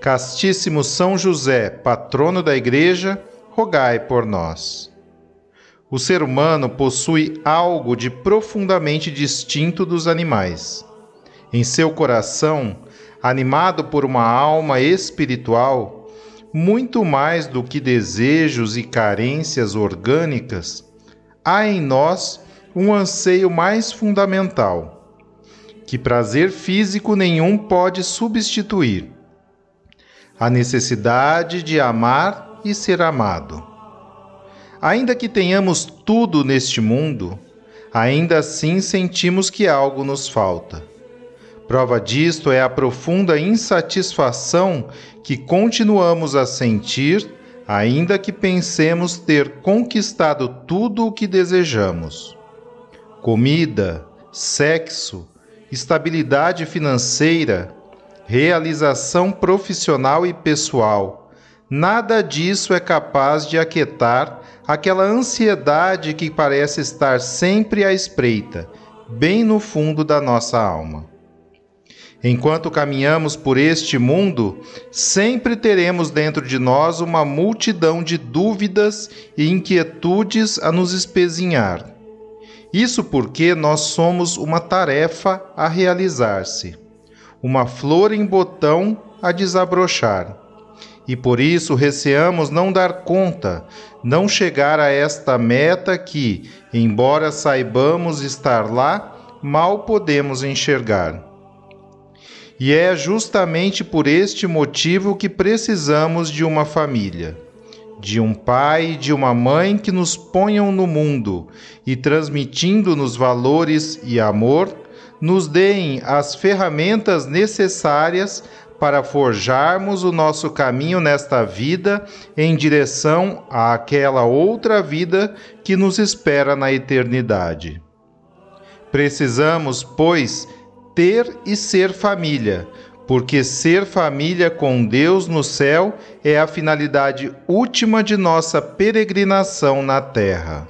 Castíssimo São José, patrono da Igreja, rogai por nós. O ser humano possui algo de profundamente distinto dos animais. Em seu coração, animado por uma alma espiritual, muito mais do que desejos e carências orgânicas, há em nós um anseio mais fundamental, que prazer físico nenhum pode substituir a necessidade de amar e ser amado. Ainda que tenhamos tudo neste mundo, ainda assim sentimos que algo nos falta. Prova disto é a profunda insatisfação que continuamos a sentir, ainda que pensemos ter conquistado tudo o que desejamos. Comida, sexo, estabilidade financeira, realização profissional e pessoal. Nada disso é capaz de aquietar aquela ansiedade que parece estar sempre à espreita, bem no fundo da nossa alma. Enquanto caminhamos por este mundo, sempre teremos dentro de nós uma multidão de dúvidas e inquietudes a nos espezinhar. Isso porque nós somos uma tarefa a realizar-se uma flor em botão a desabrochar. E por isso receamos não dar conta, não chegar a esta meta que, embora saibamos estar lá, mal podemos enxergar. E é justamente por este motivo que precisamos de uma família, de um pai e de uma mãe que nos ponham no mundo e transmitindo-nos valores e amor nos deem as ferramentas necessárias para forjarmos o nosso caminho nesta vida em direção àquela outra vida que nos espera na eternidade. Precisamos, pois, ter e ser família, porque ser família com Deus no céu é a finalidade última de nossa peregrinação na terra.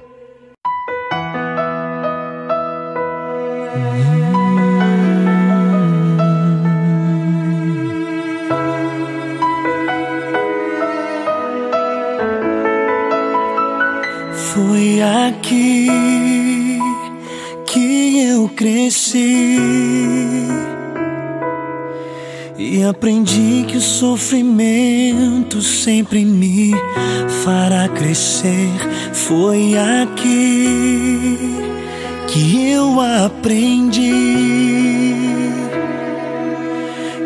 Aqui que eu cresci e aprendi que o sofrimento sempre me fará crescer. Foi aqui que eu aprendi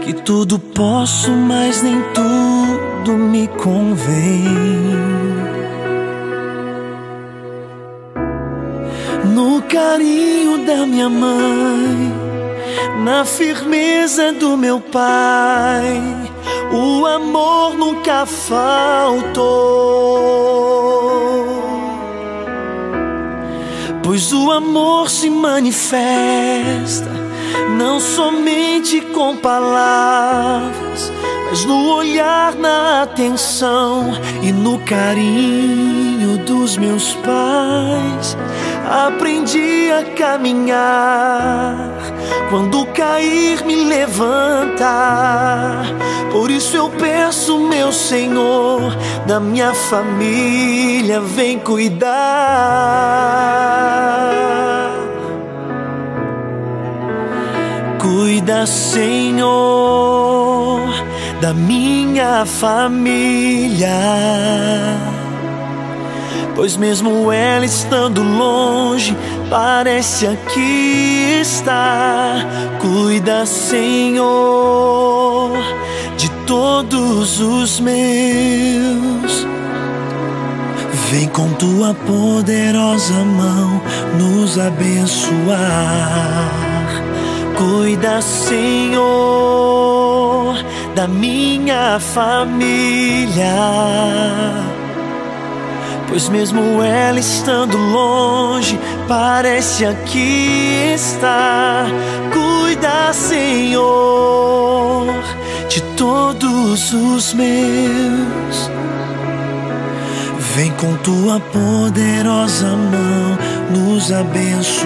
que tudo posso, mas nem tudo me convém. Carinho da minha mãe, na firmeza do meu pai, o amor nunca faltou. Pois o amor se manifesta não somente com palavras, mas no olhar, na atenção e no carinho dos meus pais aprendi a caminhar. Quando cair, me levantar. Por isso eu peço, meu Senhor, da minha família, vem cuidar. Cuida, Senhor, da minha família Pois mesmo ela estando longe, parece aqui estar. Cuida, Senhor, de todos os meus. Vem com tua poderosa mão nos abençoar. Cuida, Senhor, da minha família Pois mesmo ela estando longe, parece aqui estar. Cuida, Senhor, de todos os meus. Vem com tua poderosa mão nos abençoar.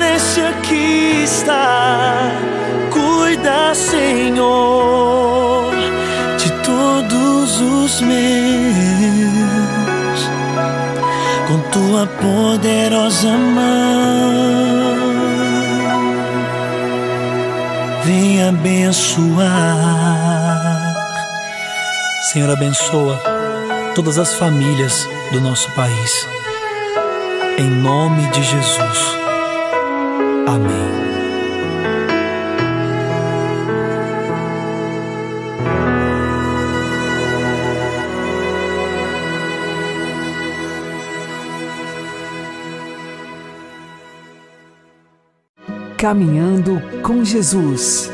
tua poderosa mão. Vem abençoar. Senhor, abençoa todas as famílias do nosso país em nome de Jesus. Amém. Caminhando com Jesus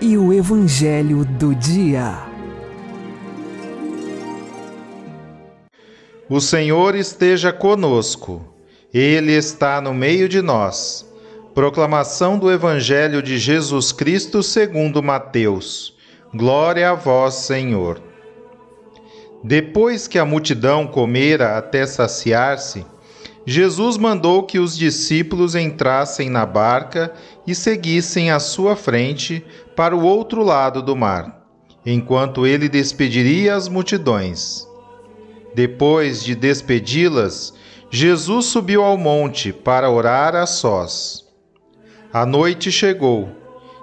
e o Evangelho do Dia. O Senhor esteja conosco. Ele está no meio de nós. Proclamação do Evangelho de Jesus Cristo segundo Mateus. Glória a vós, Senhor. Depois que a multidão comera até saciar-se, Jesus mandou que os discípulos entrassem na barca e seguissem à sua frente para o outro lado do mar, enquanto ele despediria as multidões. Depois de despedi-las, Jesus subiu ao monte para orar a sós. A noite chegou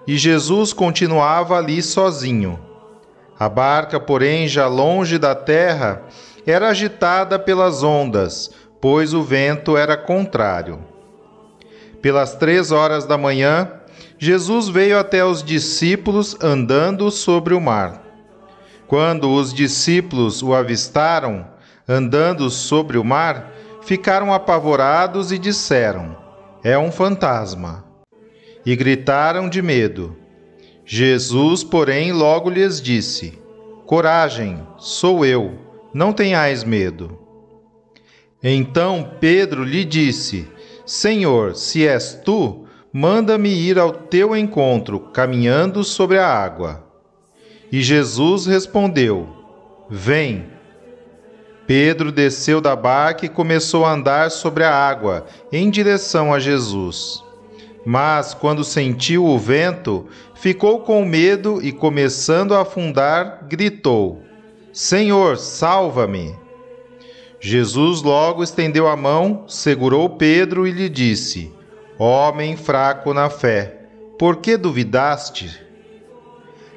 e Jesus continuava ali sozinho. A barca, porém, já longe da terra, era agitada pelas ondas, pois o vento era contrário. Pelas três horas da manhã, Jesus veio até os discípulos andando sobre o mar. Quando os discípulos o avistaram, andando sobre o mar, ficaram apavorados e disseram: É um fantasma. E gritaram de medo. Jesus, porém, logo lhes disse: Coragem, sou eu, não tenhais medo. Então Pedro lhe disse: Senhor, se és tu, manda-me ir ao teu encontro, caminhando sobre a água. E Jesus respondeu: Vem. Pedro desceu da barca e começou a andar sobre a água, em direção a Jesus. Mas, quando sentiu o vento, ficou com medo e, começando a afundar, gritou: Senhor, salva-me! Jesus logo estendeu a mão, segurou Pedro e lhe disse: Homem fraco na fé, por que duvidaste?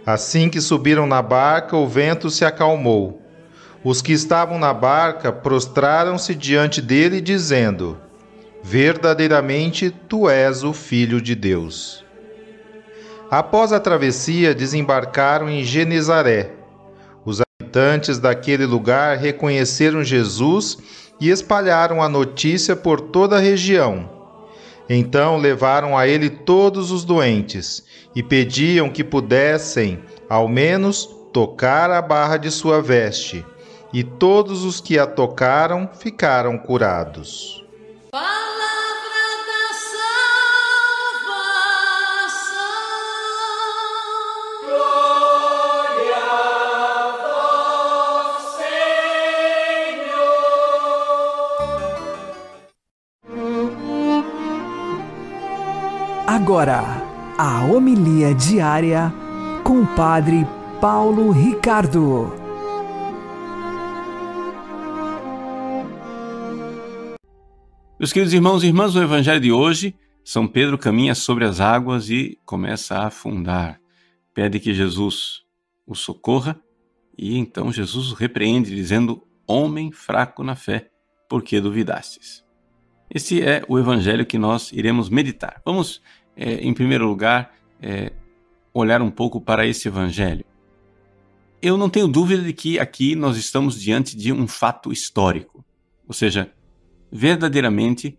Assim que subiram na barca, o vento se acalmou os que estavam na barca prostraram-se diante dele, dizendo: Verdadeiramente tu és o Filho de Deus. Após a travessia, desembarcaram em Genezaré. Habitantes daquele lugar reconheceram Jesus e espalharam a notícia por toda a região. Então levaram a ele todos os doentes e pediam que pudessem, ao menos, tocar a barra de sua veste e todos os que a tocaram ficaram curados. Fala! Agora a homilia diária com o Padre Paulo Ricardo. Meus queridos irmãos e irmãs, no Evangelho de hoje, São Pedro caminha sobre as águas e começa a afundar. Pede que Jesus o socorra e então Jesus o repreende, dizendo: Homem fraco na fé, por que duvidastes? Esse é o evangelho que nós iremos meditar. Vamos, é, em primeiro lugar, é, olhar um pouco para esse evangelho. Eu não tenho dúvida de que aqui nós estamos diante de um fato histórico. Ou seja, verdadeiramente,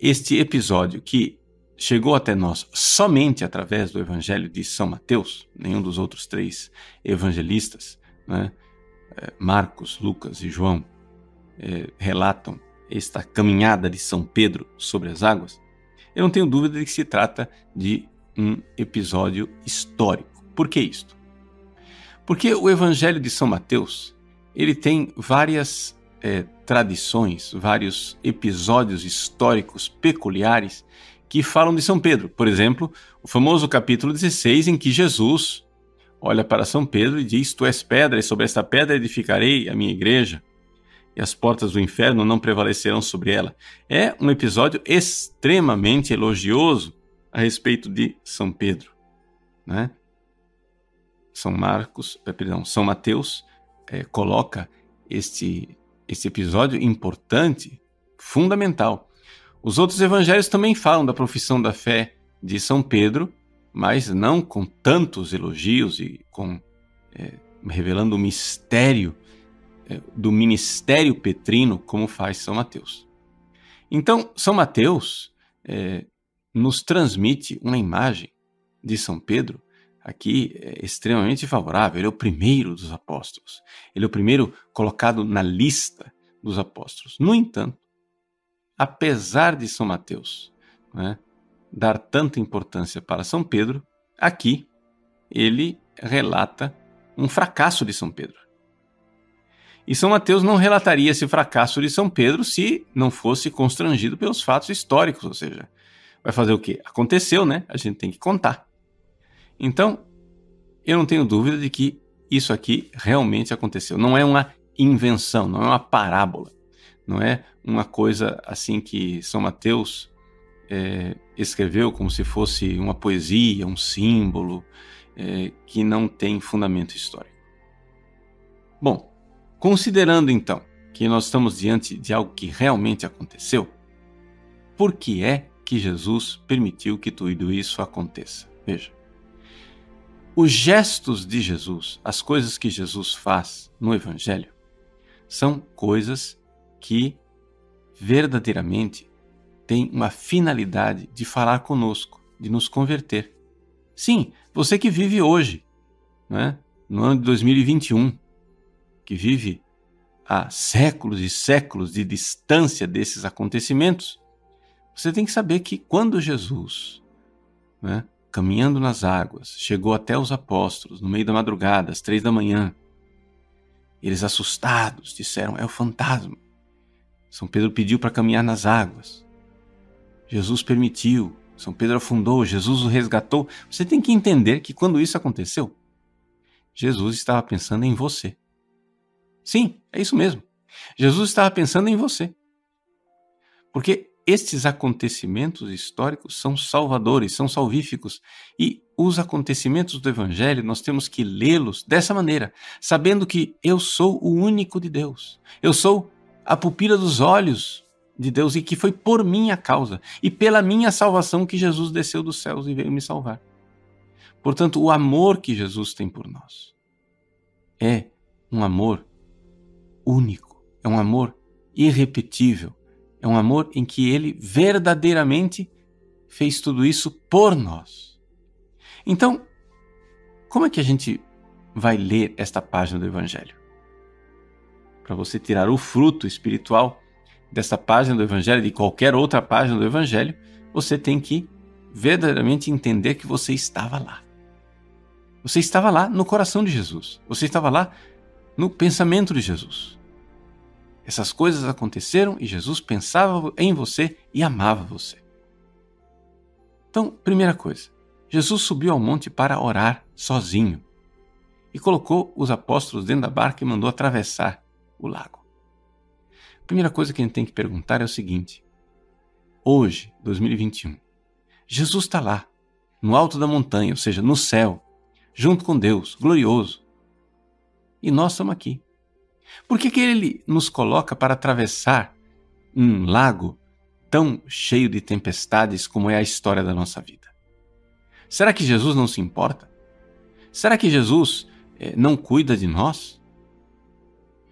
este episódio que chegou até nós somente através do Evangelho de São Mateus, nenhum dos outros três evangelistas, né, é, Marcos, Lucas e João, é, relatam esta caminhada de São Pedro sobre as águas, eu não tenho dúvida de que se trata de um episódio histórico. Por que isto? Porque o Evangelho de São Mateus ele tem várias é, tradições, vários episódios históricos peculiares que falam de São Pedro. Por exemplo, o famoso capítulo 16, em que Jesus olha para São Pedro e diz: Tu és pedra, e sobre esta pedra edificarei a minha igreja, as portas do inferno não prevalecerão sobre ela. É um episódio extremamente elogioso a respeito de São Pedro. Né? São Marcos, eh, perdão, São Mateus é, coloca este, este episódio importante, fundamental. Os outros evangelhos também falam da profissão da fé de São Pedro, mas não com tantos elogios e com é, revelando o mistério do ministério petrino como faz São Mateus. Então, São Mateus é, nos transmite uma imagem de São Pedro aqui é extremamente favorável. Ele é o primeiro dos apóstolos. Ele é o primeiro colocado na lista dos apóstolos. No entanto, apesar de São Mateus né, dar tanta importância para São Pedro, aqui ele relata um fracasso de São Pedro. E São Mateus não relataria esse fracasso de São Pedro se não fosse constrangido pelos fatos históricos, ou seja, vai fazer o quê? Aconteceu, né? A gente tem que contar. Então, eu não tenho dúvida de que isso aqui realmente aconteceu. Não é uma invenção, não é uma parábola, não é uma coisa assim que São Mateus é, escreveu como se fosse uma poesia, um símbolo é, que não tem fundamento histórico. Bom, considerando então que nós estamos diante de algo que realmente aconteceu, por que é que Jesus permitiu que tudo isso aconteça? Veja. Os gestos de Jesus, as coisas que Jesus faz no Evangelho, são coisas que verdadeiramente tem uma finalidade de falar conosco, de nos converter. Sim, você que vive hoje, né, no ano de 2021, que vive há séculos e séculos de distância desses acontecimentos, você tem que saber que quando Jesus, né, caminhando nas águas, chegou até os apóstolos no meio da madrugada, às três da manhã, eles assustados disseram: É o fantasma. São Pedro pediu para caminhar nas águas. Jesus permitiu, São Pedro afundou, Jesus o resgatou. Você tem que entender que quando isso aconteceu, Jesus estava pensando em você. Sim, é isso mesmo. Jesus estava pensando em você. Porque estes acontecimentos históricos são salvadores, são salvíficos. E os acontecimentos do Evangelho nós temos que lê-los dessa maneira, sabendo que eu sou o único de Deus. Eu sou a pupila dos olhos de Deus e que foi por minha causa e pela minha salvação que Jesus desceu dos céus e veio me salvar. Portanto, o amor que Jesus tem por nós é um amor único, é um amor irrepetível, é um amor em que ele verdadeiramente fez tudo isso por nós. Então, como é que a gente vai ler esta página do Evangelho? Para você tirar o fruto espiritual dessa página do Evangelho, de qualquer outra página do Evangelho, você tem que verdadeiramente entender que você estava lá. Você estava lá no coração de Jesus. Você estava lá no pensamento de Jesus. Essas coisas aconteceram e Jesus pensava em você e amava você. Então, primeira coisa, Jesus subiu ao monte para orar sozinho e colocou os apóstolos dentro da barca e mandou atravessar o lago. A primeira coisa que a gente tem que perguntar é o seguinte: hoje, 2021, Jesus está lá, no alto da montanha, ou seja, no céu, junto com Deus, glorioso. E nós estamos aqui. Por que, que ele nos coloca para atravessar um lago tão cheio de tempestades como é a história da nossa vida? Será que Jesus não se importa? Será que Jesus eh, não cuida de nós?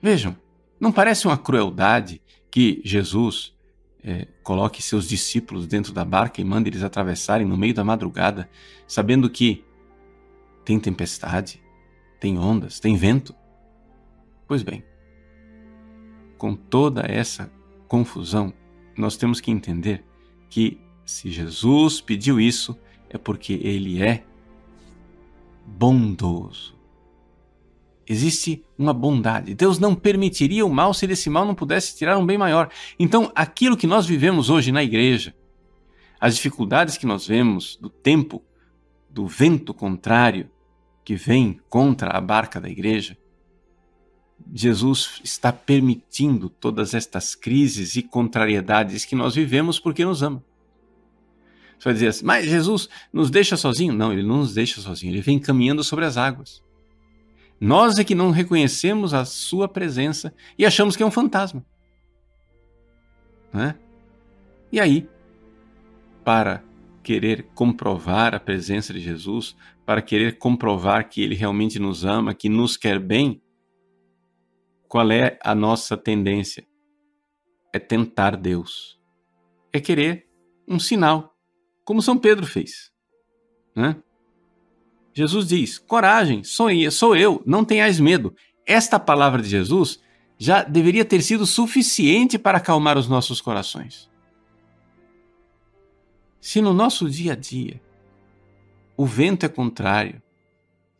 Vejam, não parece uma crueldade que Jesus eh, coloque seus discípulos dentro da barca e mande eles atravessarem no meio da madrugada, sabendo que tem tempestade, tem ondas, tem vento? Pois bem, com toda essa confusão, nós temos que entender que se Jesus pediu isso, é porque ele é bondoso. Existe uma bondade. Deus não permitiria o mal se desse mal não pudesse tirar um bem maior. Então, aquilo que nós vivemos hoje na igreja, as dificuldades que nós vemos do tempo, do vento contrário que vem contra a barca da igreja, Jesus está permitindo todas estas crises e contrariedades que nós vivemos porque nos ama. Você vai dizer assim, mas Jesus nos deixa sozinho? Não, ele não nos deixa sozinho, ele vem caminhando sobre as águas. Nós é que não reconhecemos a sua presença e achamos que é um fantasma. Né? E aí, para querer comprovar a presença de Jesus, para querer comprovar que ele realmente nos ama, que nos quer bem, qual é a nossa tendência? É tentar Deus. É querer um sinal, como São Pedro fez. Né? Jesus diz: Coragem, eu, sou eu, não tenhais medo. Esta palavra de Jesus já deveria ter sido suficiente para acalmar os nossos corações. Se no nosso dia a dia o vento é contrário,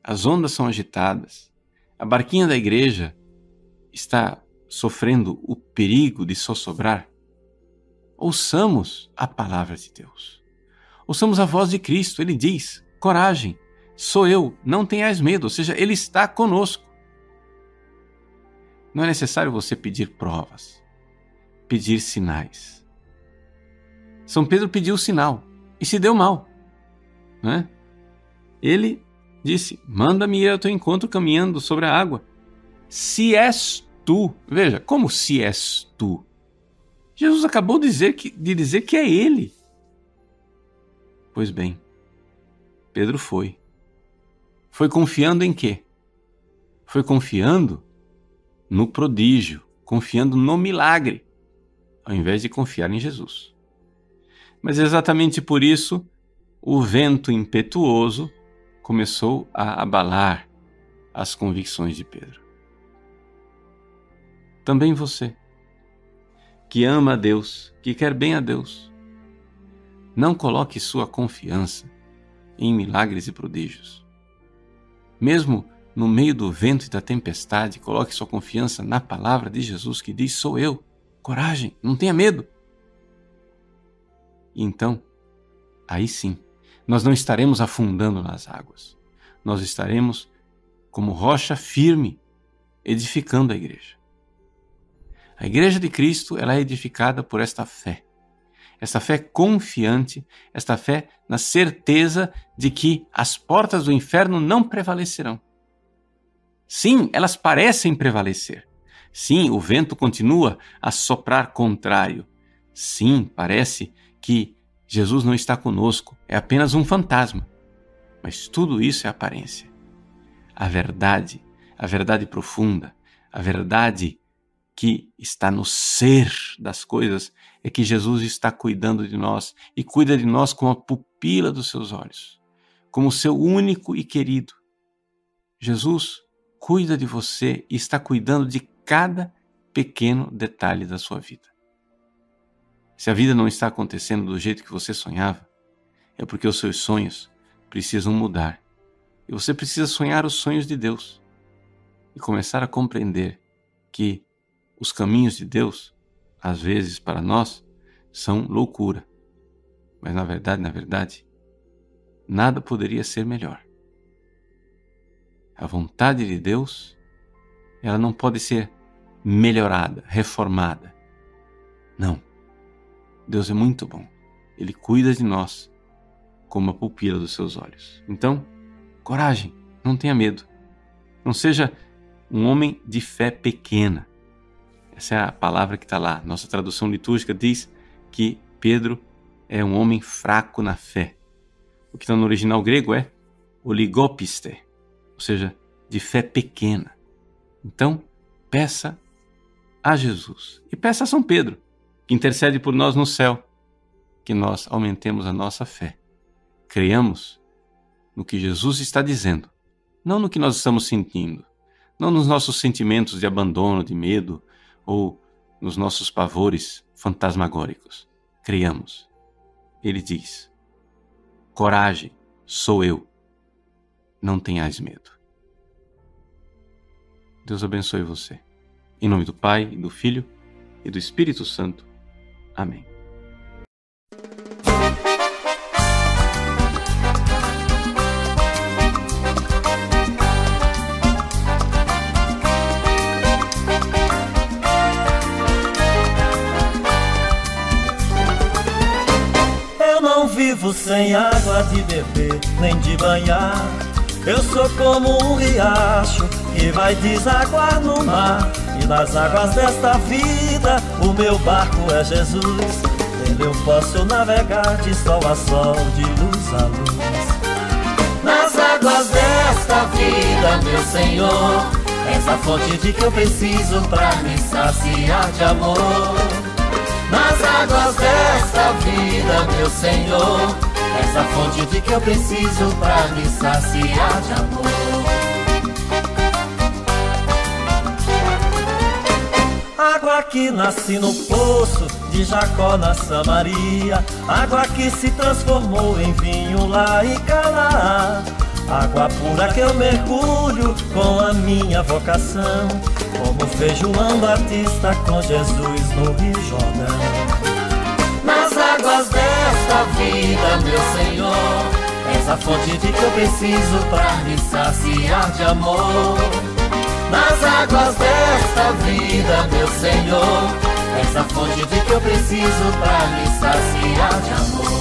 as ondas são agitadas, a barquinha da igreja está sofrendo o perigo de sossobrar, ouçamos a palavra de Deus. Ouçamos a voz de Cristo. Ele diz: coragem, sou eu, não tenhas medo. Ou seja, Ele está conosco. Não é necessário você pedir provas, pedir sinais. São Pedro pediu o sinal e se deu mal. Né? Ele disse: Manda-me ir ao teu encontro caminhando sobre a água se és tu. Veja, como se és tu? Jesus acabou de dizer que, de dizer que é ele. Pois bem, Pedro foi. Foi confiando em quê? Foi confiando no prodígio, confiando no milagre, ao invés de confiar em Jesus. Mas exatamente por isso, o vento impetuoso começou a abalar as convicções de Pedro também você, que ama a Deus, que quer bem a Deus, não coloque sua confiança em milagres e prodígios. Mesmo no meio do vento e da tempestade, coloque sua confiança na palavra de Jesus que diz: Sou eu. Coragem, não tenha medo. Então, aí sim, nós não estaremos afundando nas águas. Nós estaremos como rocha firme, edificando a igreja. A Igreja de Cristo ela é edificada por esta fé. Esta fé confiante, esta fé na certeza de que as portas do inferno não prevalecerão. Sim, elas parecem prevalecer. Sim, o vento continua a soprar contrário. Sim, parece que Jesus não está conosco, é apenas um fantasma. Mas tudo isso é aparência. A verdade, a verdade profunda, a verdade que está no ser das coisas é que Jesus está cuidando de nós e cuida de nós com a pupila dos seus olhos, como seu único e querido. Jesus cuida de você e está cuidando de cada pequeno detalhe da sua vida. Se a vida não está acontecendo do jeito que você sonhava, é porque os seus sonhos precisam mudar. E você precisa sonhar os sonhos de Deus e começar a compreender que os caminhos de Deus, às vezes para nós, são loucura. Mas na verdade, na verdade, nada poderia ser melhor. A vontade de Deus, ela não pode ser melhorada, reformada. Não. Deus é muito bom. Ele cuida de nós como a pupila dos seus olhos. Então, coragem, não tenha medo. Não seja um homem de fé pequena. Essa é a palavra que está lá. Nossa tradução litúrgica diz que Pedro é um homem fraco na fé. O que está no original grego é oligopiste, ou seja, de fé pequena. Então, peça a Jesus e peça a São Pedro, que intercede por nós no céu, que nós aumentemos a nossa fé. Creiamos no que Jesus está dizendo, não no que nós estamos sentindo, não nos nossos sentimentos de abandono, de medo ou nos nossos pavores fantasmagóricos. Creiamos. Ele diz: Coragem, sou eu. Não tenhais medo. Deus abençoe você. Em nome do Pai, do Filho e do Espírito Santo. Amém. Água de beber, nem de banhar. Eu sou como um riacho que vai desaguar no mar. E nas águas desta vida, o meu barco é Jesus. Nele eu posso navegar de sol a sol, de luz a luz. Nas águas desta vida, meu Senhor, essa fonte de que eu preciso pra me saciar de amor. Nas águas desta vida, meu Senhor, essa fonte de que eu preciso pra me saciar de amor. Água que nasce no poço de Jacó na Samaria, água que se transformou em vinho lá em Canaã. Água pura que eu mergulho com a minha vocação, como fez João Batista com Jesus no Rio Jordão. Águas desta vida, meu Senhor, essa fonte de que eu preciso para me saciar de amor. Nas águas desta vida, meu Senhor, essa fonte de que eu preciso para me saciar de amor.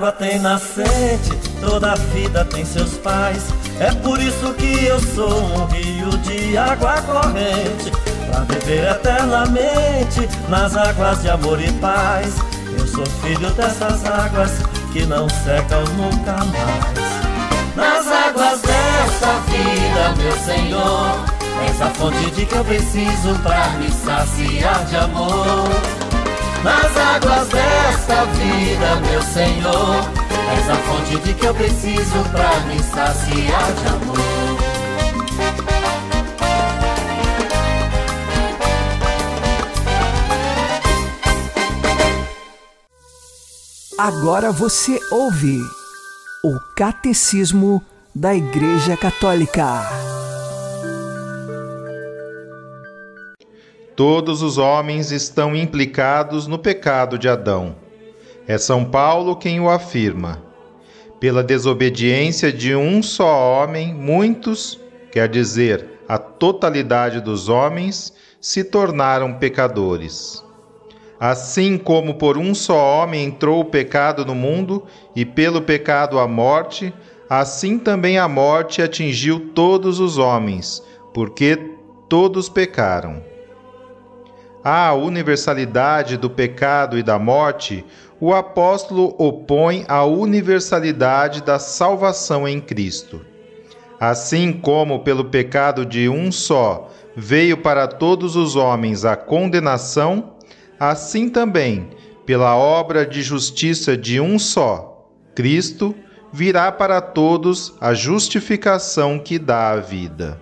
Água tem nascente, toda vida tem seus pais. É por isso que eu sou um rio de água corrente, pra viver eternamente nas águas de amor e paz. Eu sou filho dessas águas que não secam nunca mais. Nas águas desta vida, meu Senhor, essa fonte de que eu preciso pra me saciar de amor. Nas águas desta vida, meu Senhor, essa fonte de que eu preciso pra me saciar de amor. Agora você ouve o Catecismo da Igreja Católica. Todos os homens estão implicados no pecado de Adão. É São Paulo quem o afirma. Pela desobediência de um só homem, muitos, quer dizer, a totalidade dos homens, se tornaram pecadores. Assim como por um só homem entrou o pecado no mundo, e pelo pecado a morte, assim também a morte atingiu todos os homens, porque todos pecaram. À universalidade do pecado e da morte, o apóstolo opõe a universalidade da salvação em Cristo. Assim como pelo pecado de um só veio para todos os homens a condenação, assim também, pela obra de justiça de um só, Cristo, virá para todos a justificação que dá a vida.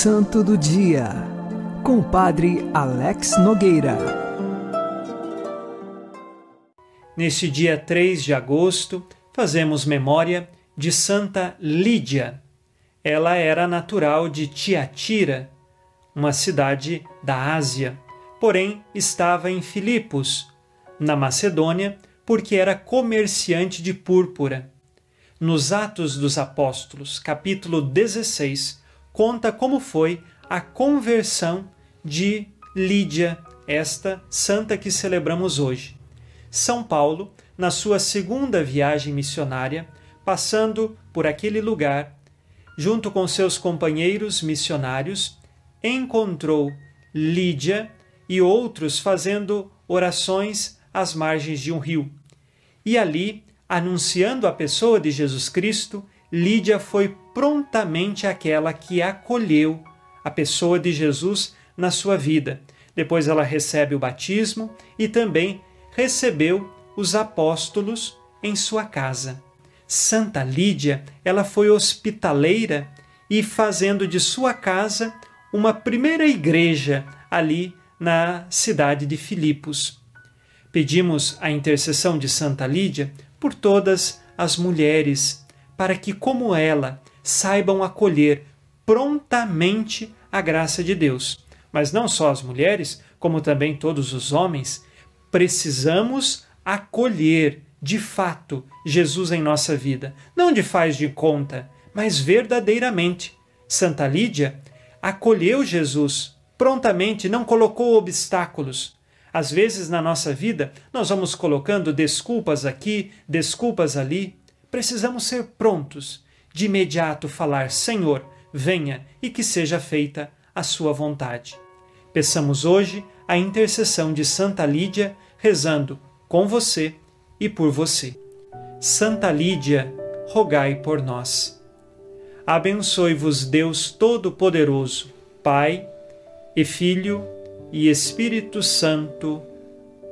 Santo do Dia, com o Padre Alex Nogueira. Neste dia 3 de agosto, fazemos memória de Santa Lídia. Ela era natural de Tiatira, uma cidade da Ásia, porém estava em Filipos, na Macedônia, porque era comerciante de púrpura. Nos Atos dos Apóstolos, capítulo 16, conta como foi a conversão de Lídia, esta santa que celebramos hoje. São Paulo, na sua segunda viagem missionária, passando por aquele lugar, junto com seus companheiros missionários, encontrou Lídia e outros fazendo orações às margens de um rio. E ali, anunciando a pessoa de Jesus Cristo, Lídia foi prontamente aquela que acolheu a pessoa de Jesus na sua vida. Depois ela recebe o batismo e também recebeu os apóstolos em sua casa. Santa Lídia, ela foi hospitaleira e fazendo de sua casa uma primeira igreja ali na cidade de Filipos. Pedimos a intercessão de Santa Lídia por todas as mulheres, para que, como ela, saibam acolher prontamente a graça de Deus. Mas não só as mulheres, como também todos os homens, precisamos acolher de fato Jesus em nossa vida, não de faz de conta, mas verdadeiramente. Santa Lídia acolheu Jesus prontamente, não colocou obstáculos. Às vezes na nossa vida nós vamos colocando desculpas aqui, desculpas ali. Precisamos ser prontos, de imediato falar: Senhor, venha e que seja feita a Sua vontade. Peçamos hoje a intercessão de Santa Lídia, rezando com você e por você. Santa Lídia, rogai por nós. Abençoe-vos Deus Todo-Poderoso, Pai e Filho e Espírito Santo.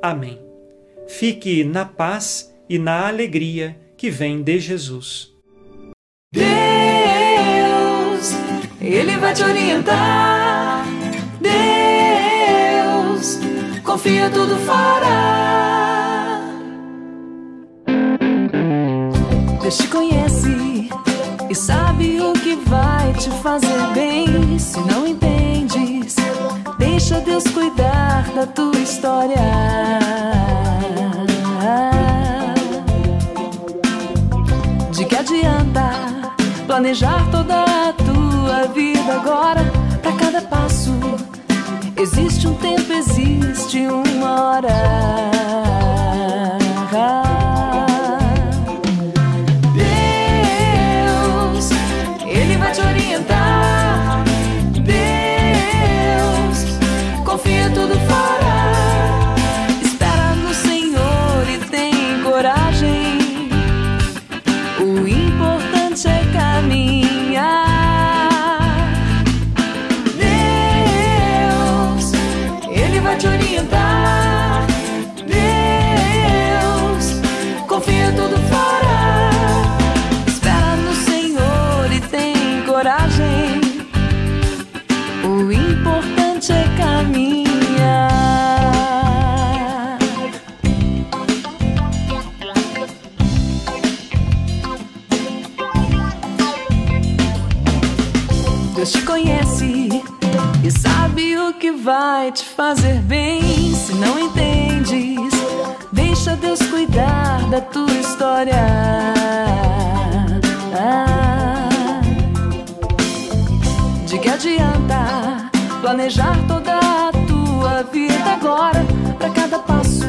Amém. Fique na paz e na alegria que vem de Jesus. Deus, Ele vai te orientar. Deus, confia, tudo fará. Deus te conhece e sabe o que vai te fazer bem. Se não entendes, deixa Deus cuidar da tua história adianta planejar toda a tua vida agora. Para cada passo, existe um tempo, existe uma hora. Vai te fazer bem. Se não entendes, deixa Deus cuidar da tua história. De que adianta planejar toda a tua vida agora, para cada passo?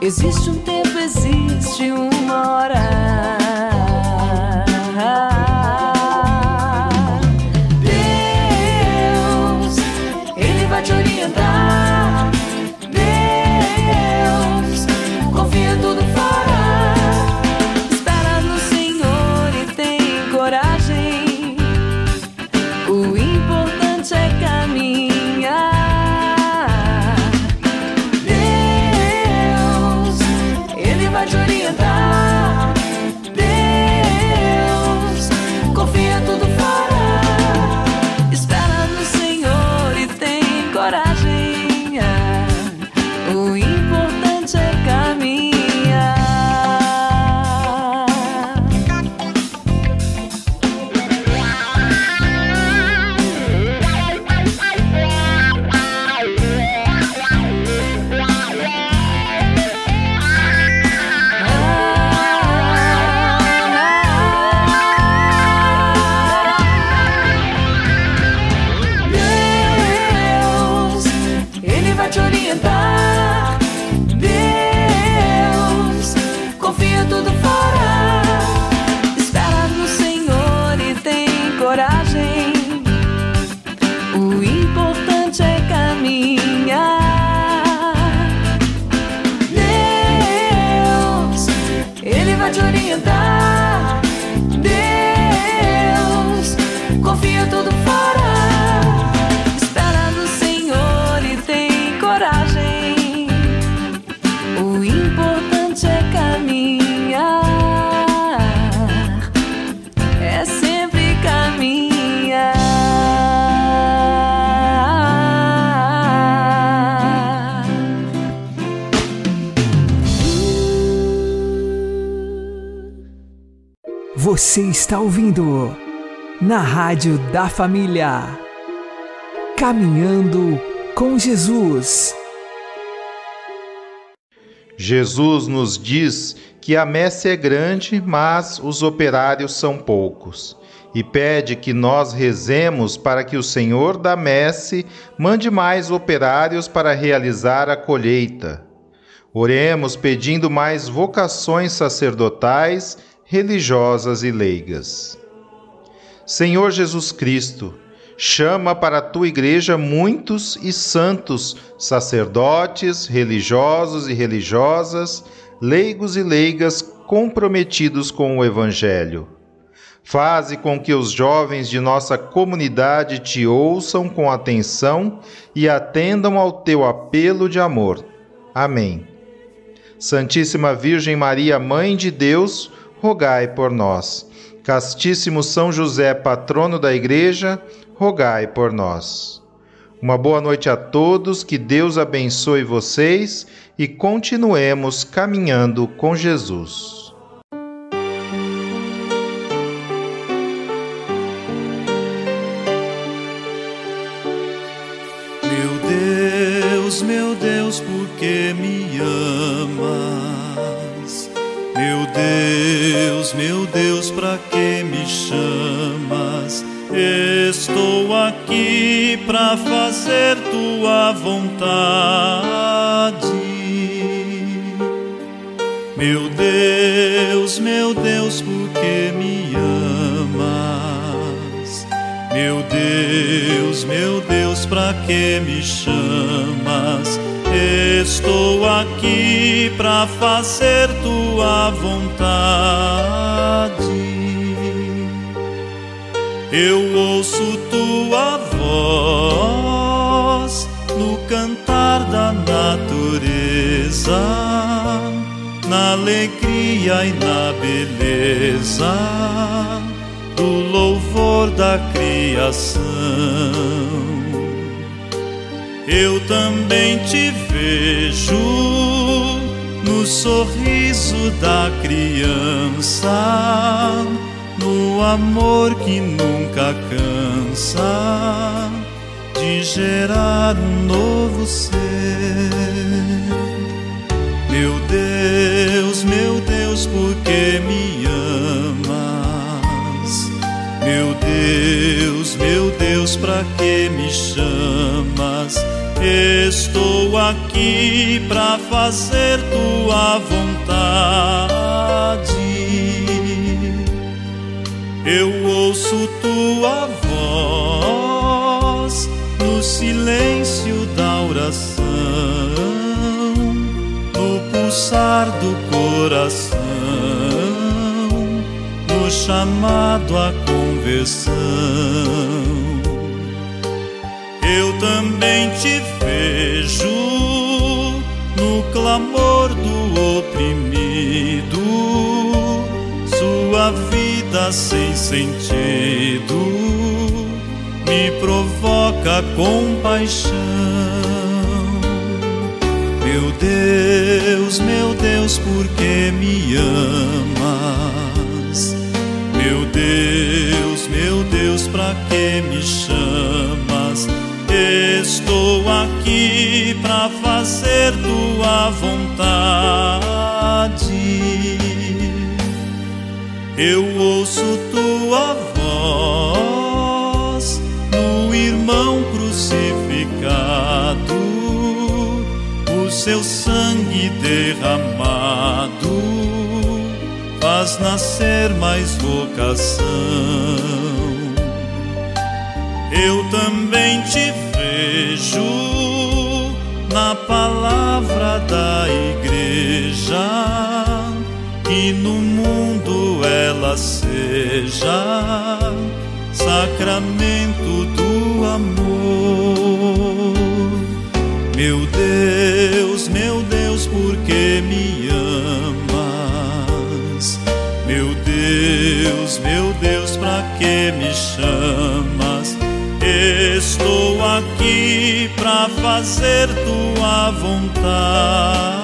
Existe um tempo, existe uma hora. Você está ouvindo na Rádio da Família. Caminhando com Jesus. Jesus nos diz que a messe é grande, mas os operários são poucos. E pede que nós rezemos para que o Senhor da messe mande mais operários para realizar a colheita. Oremos pedindo mais vocações sacerdotais, religiosas e leigas. Senhor Jesus Cristo, chama para a tua igreja muitos e santos sacerdotes, religiosos e religiosas, leigos e leigas comprometidos com o Evangelho. Faze com que os jovens de nossa comunidade te ouçam com atenção e atendam ao teu apelo de amor. Amém. Santíssima Virgem Maria, Mãe de Deus, rogai por nós. Castíssimo São José, patrono da Igreja, rogai por nós. Uma boa noite a todos, que Deus abençoe vocês e continuemos caminhando com Jesus. Meu Deus, meu Deus, por que me amas? Meu Deus, meu Deus, para que me chamas? Estou aqui para fazer tua vontade. Meu Deus, meu Deus, por que me amas? Meu Deus, meu Deus, para que me chamas? Estou aqui para fazer tua vontade. Eu ouço tua voz no cantar da natureza, na alegria e na beleza do louvor da criação. Eu também te vejo no sorriso da criança, no amor que nunca cansa de gerar um novo ser. Meu Deus, meu Deus, por que me amas? Meu Deus, meu Deus, para que? Estou aqui para fazer tua vontade. Eu ouço tua voz no silêncio da oração, no pulsar do coração, no chamado à conversão eu também te vejo no clamor do oprimido, sua vida sem sentido me provoca compaixão. Meu Deus, meu Deus, por que me amas? Meu Deus, meu Deus, para que me chamas? Para fazer tua vontade. Eu ouço tua voz no irmão crucificado, o seu sangue derramado faz nascer mais vocação. Eu também te vejo palavra da igreja, que no mundo ela seja sacramento do amor. Meu Deus, meu Deus, por que me amas? Meu Deus, meu Deus, para que me chamas? Para fazer tua vontade.